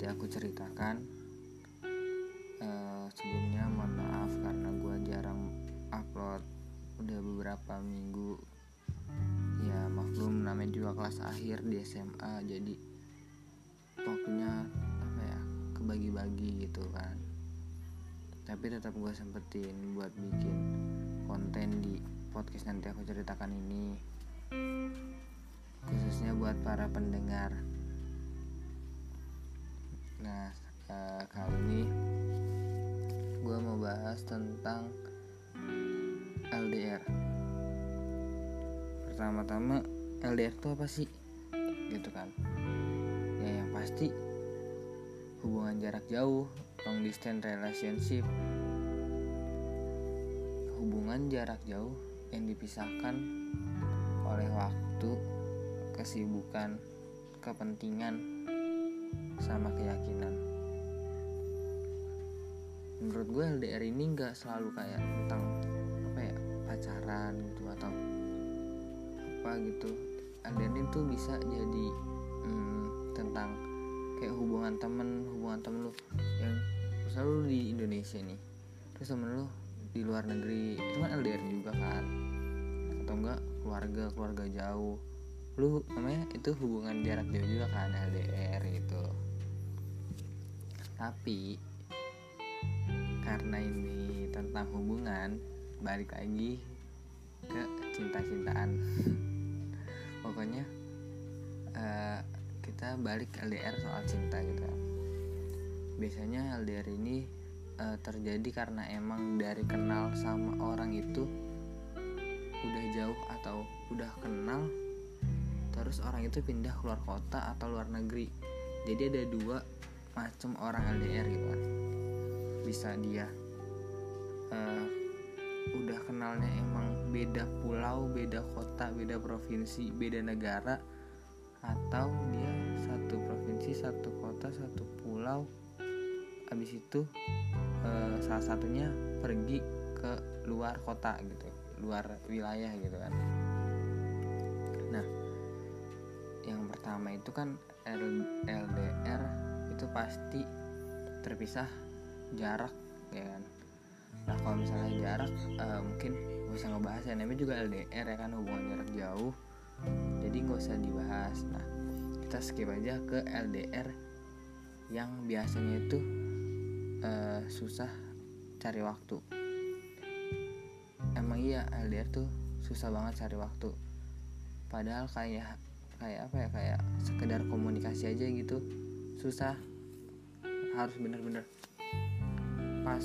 nanti aku ceritakan uh, sebelumnya mohon maaf karena gue jarang upload udah beberapa minggu. Ya maklum namanya juga kelas akhir di SMA jadi waktunya apa ya kebagi-bagi gitu kan. Tapi tetap gue sempetin buat bikin konten di podcast nanti aku ceritakan ini khususnya buat para pendengar nah uh, kali ini gue mau bahas tentang LDR pertama-tama LDR itu apa sih? Gitu kan. Ya yang pasti hubungan jarak jauh long distance relationship. Hubungan jarak jauh yang dipisahkan oleh waktu kesibukan kepentingan sama keyakinan. Menurut gue LDR ini nggak selalu kayak tentang apa ya pacaran gitu atau apa gitu. LDR itu bisa jadi hmm, tentang kayak hubungan temen hubungan temen lu yang selalu di Indonesia nih terus temen lu di luar negeri itu kan LDR juga kan? Atau enggak keluarga keluarga jauh. Lu namanya itu hubungan jarak jauh juga kan LDR itu tapi karena ini tentang hubungan balik lagi ke cinta-cintaan. Pokoknya uh, kita balik LDR soal cinta gitu. Biasanya LDR ini uh, terjadi karena emang dari kenal sama orang itu udah jauh atau udah kenal terus orang itu pindah keluar kota atau luar negeri. Jadi ada dua macam orang LDR gitu kan. Bisa dia uh, udah kenalnya emang beda pulau beda kota beda provinsi beda negara atau dia satu provinsi satu kota satu pulau. Habis itu uh, salah satunya pergi ke luar kota gitu luar wilayah gitu kan. Nah yang pertama itu kan LDR itu pasti terpisah jarak ya kan? Nah kalau misalnya jarak uh, mungkin gak usah ngebahas ya. Namanya juga LDR ya kan? Hubungan jarak jauh. Jadi nggak usah dibahas. Nah kita skip aja ke LDR yang biasanya itu uh, susah cari waktu. Emang iya LDR tuh susah banget cari waktu. Padahal kayak kayak apa ya? Kayak sekedar komunikasi aja gitu. Susah harus bener-bener pas.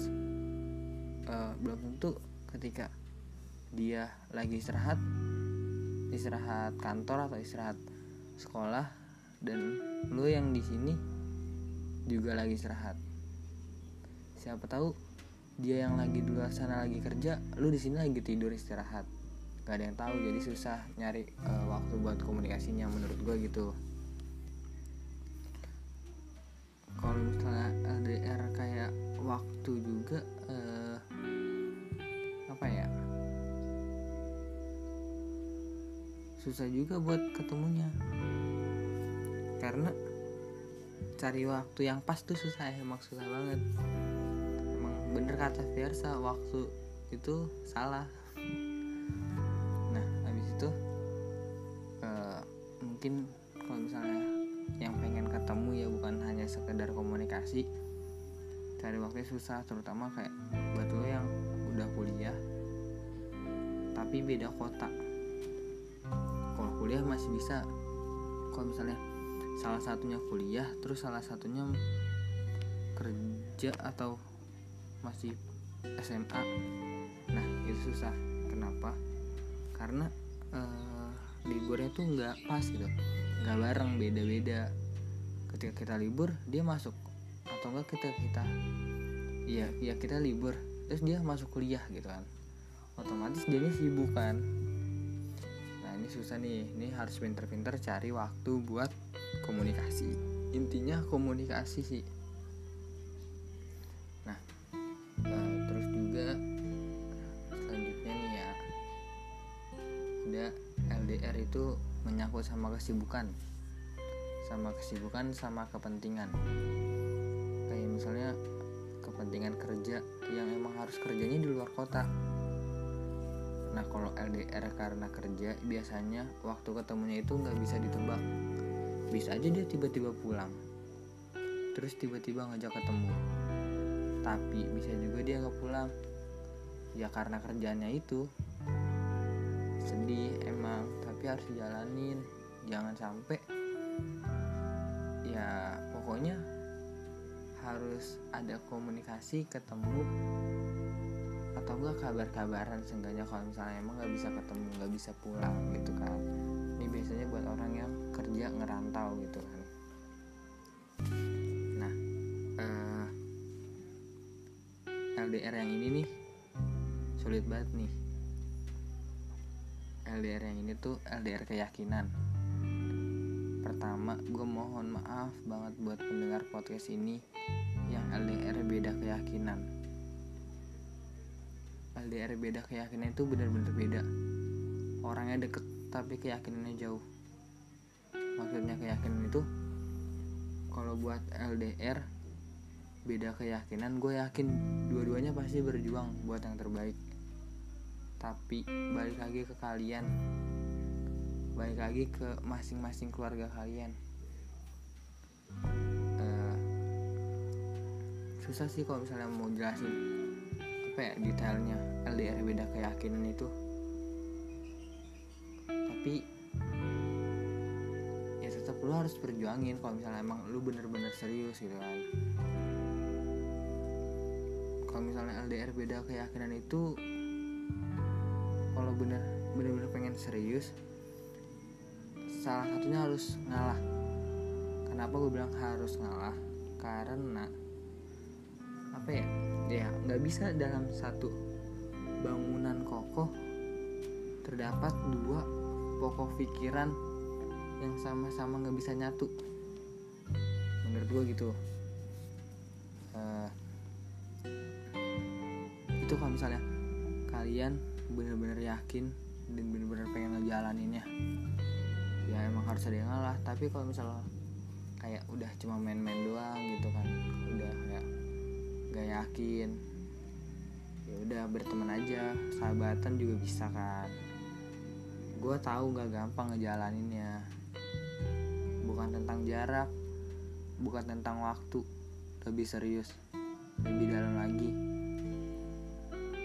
Uh, belum tentu ketika dia lagi istirahat istirahat kantor atau istirahat sekolah dan lu yang di sini juga lagi istirahat. Siapa tahu dia yang lagi di luar sana lagi kerja lu di sini lagi tidur istirahat. Gak ada yang tahu jadi susah nyari uh, waktu buat komunikasinya menurut gue gitu kalau misalnya LDR kayak waktu juga uh, apa ya? Susah juga buat ketemunya. Karena cari waktu yang pas tuh susah emang susah banget. Emang bener kata Versa waktu itu salah. Nah habis itu uh, mungkin kalau misalnya yang pengen ketemu ya bukan hanya sekedar komunikasi. Cari waktu susah terutama kayak buat lo yang udah kuliah tapi beda kota. Kalau kuliah masih bisa. Kalau misalnya salah satunya kuliah terus salah satunya kerja atau masih SMA nah itu susah. Kenapa? Karena uh, liburnya tuh nggak pas gitu. Nggak bareng beda-beda ketika kita libur dia masuk. Atau enggak kita kita iya ya kita libur. Terus dia masuk kuliah gitu kan. Otomatis dia sibuk kan. Nah ini susah nih. Ini harus pinter-pinter cari waktu buat komunikasi. Intinya komunikasi sih. Nah uh, terus juga selanjutnya nih ya. Ada LDR itu menyangkut sama kesibukan sama kesibukan sama kepentingan. Kayak misalnya kepentingan kerja yang emang harus kerjanya di luar kota. Nah kalau LDR karena kerja biasanya waktu ketemunya itu nggak bisa ditebak. Bisa aja dia tiba-tiba pulang terus tiba-tiba ngajak ketemu. Tapi bisa juga dia nggak pulang. Ya karena kerjanya itu sedih emang tapi harus dijalanin. Jangan sampai ya pokoknya harus ada komunikasi ketemu atau enggak kabar-kabaran seenggaknya kalau misalnya emang nggak bisa ketemu nggak bisa pulang gitu kan. Ini biasanya buat orang yang kerja ngerantau gitu kan. Nah uh, eh, LDR yang ini nih sulit banget nih. LDR yang ini tuh LDR keyakinan pertama gue mohon maaf banget buat pendengar podcast ini yang LDR beda keyakinan. LDR beda keyakinan itu benar-benar beda. Orangnya deket tapi keyakinannya jauh. Maksudnya keyakinan itu kalau buat LDR beda keyakinan gue yakin dua-duanya pasti berjuang buat yang terbaik. Tapi balik lagi ke kalian balik lagi ke masing-masing keluarga kalian. Uh, susah sih kalau misalnya mau jelasin apa ya detailnya. LDR beda keyakinan itu. Tapi ya tetap lu harus perjuangin kalau misalnya emang lu bener-bener serius gitu kan. Kalau misalnya LDR beda keyakinan itu kalau bener bener-bener pengen serius salah satunya harus ngalah. Kenapa gue bilang harus ngalah? Karena apa ya? Ya nggak bisa dalam satu bangunan kokoh terdapat dua pokok pikiran yang sama-sama nggak bisa nyatu. Menurut gue gitu. Uh, itu kalau misalnya kalian bener-bener yakin dan bener-bener pengen ngejalaninnya ya emang harus ada yang ngalah. Tapi kalau misalnya kayak udah cuma main-main doang gitu kan udah kayak gak yakin ya udah berteman aja. Sahabatan juga bisa kan. Gue tahu gak gampang ngejalaninnya. Bukan tentang jarak bukan tentang waktu lebih serius lebih dalam lagi.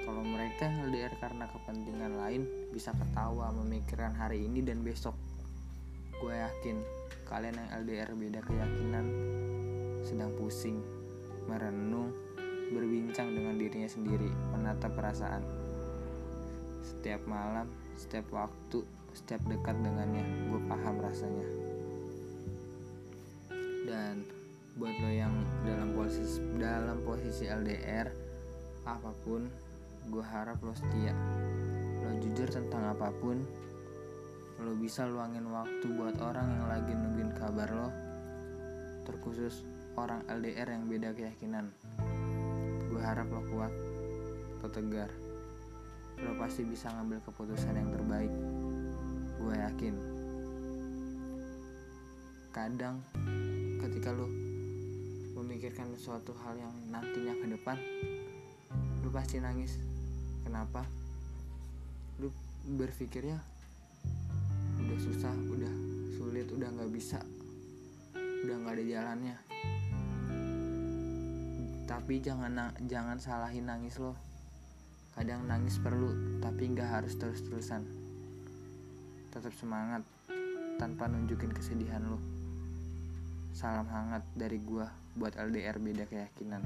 Kalau mereka LDR karena kepentingan lain bisa ketawa memikirkan hari ini dan besok gue yakin kalian yang LDR beda keyakinan sedang pusing merenung berbincang dengan dirinya sendiri menata perasaan. Setiap malam setiap waktu setiap dekat dengannya gue paham rasanya. Dan buat lo yang dalam posisi dalam posisi LDR apa pun gue harap lo setia. Lo jujur tentang apa pun lo bisa luangin waktu buat orang yang lagi nungguin kabar lo terkhusus orang LDR yang beda keyakinan. Gue harap lo kuat lo tegar. Lo pasti bisa ngambil keputusan yang terbaik gue yakin. Kadang ketika lo memikirkan suatu hal yang nantinya ke depan lu pasti nangis. Kenapa? Lu berpikirnya udah susah udah sulit udah nggak bisa udah nggak ada jalannya. Tapi jangan jangan salahin nangis lo. Kadang nangis perlu tapi nggak harus terus-terusan. Tetap semangat tanpa nunjukin kesedihan lo. Salam hangat dari gua buat LDR beda keyakinan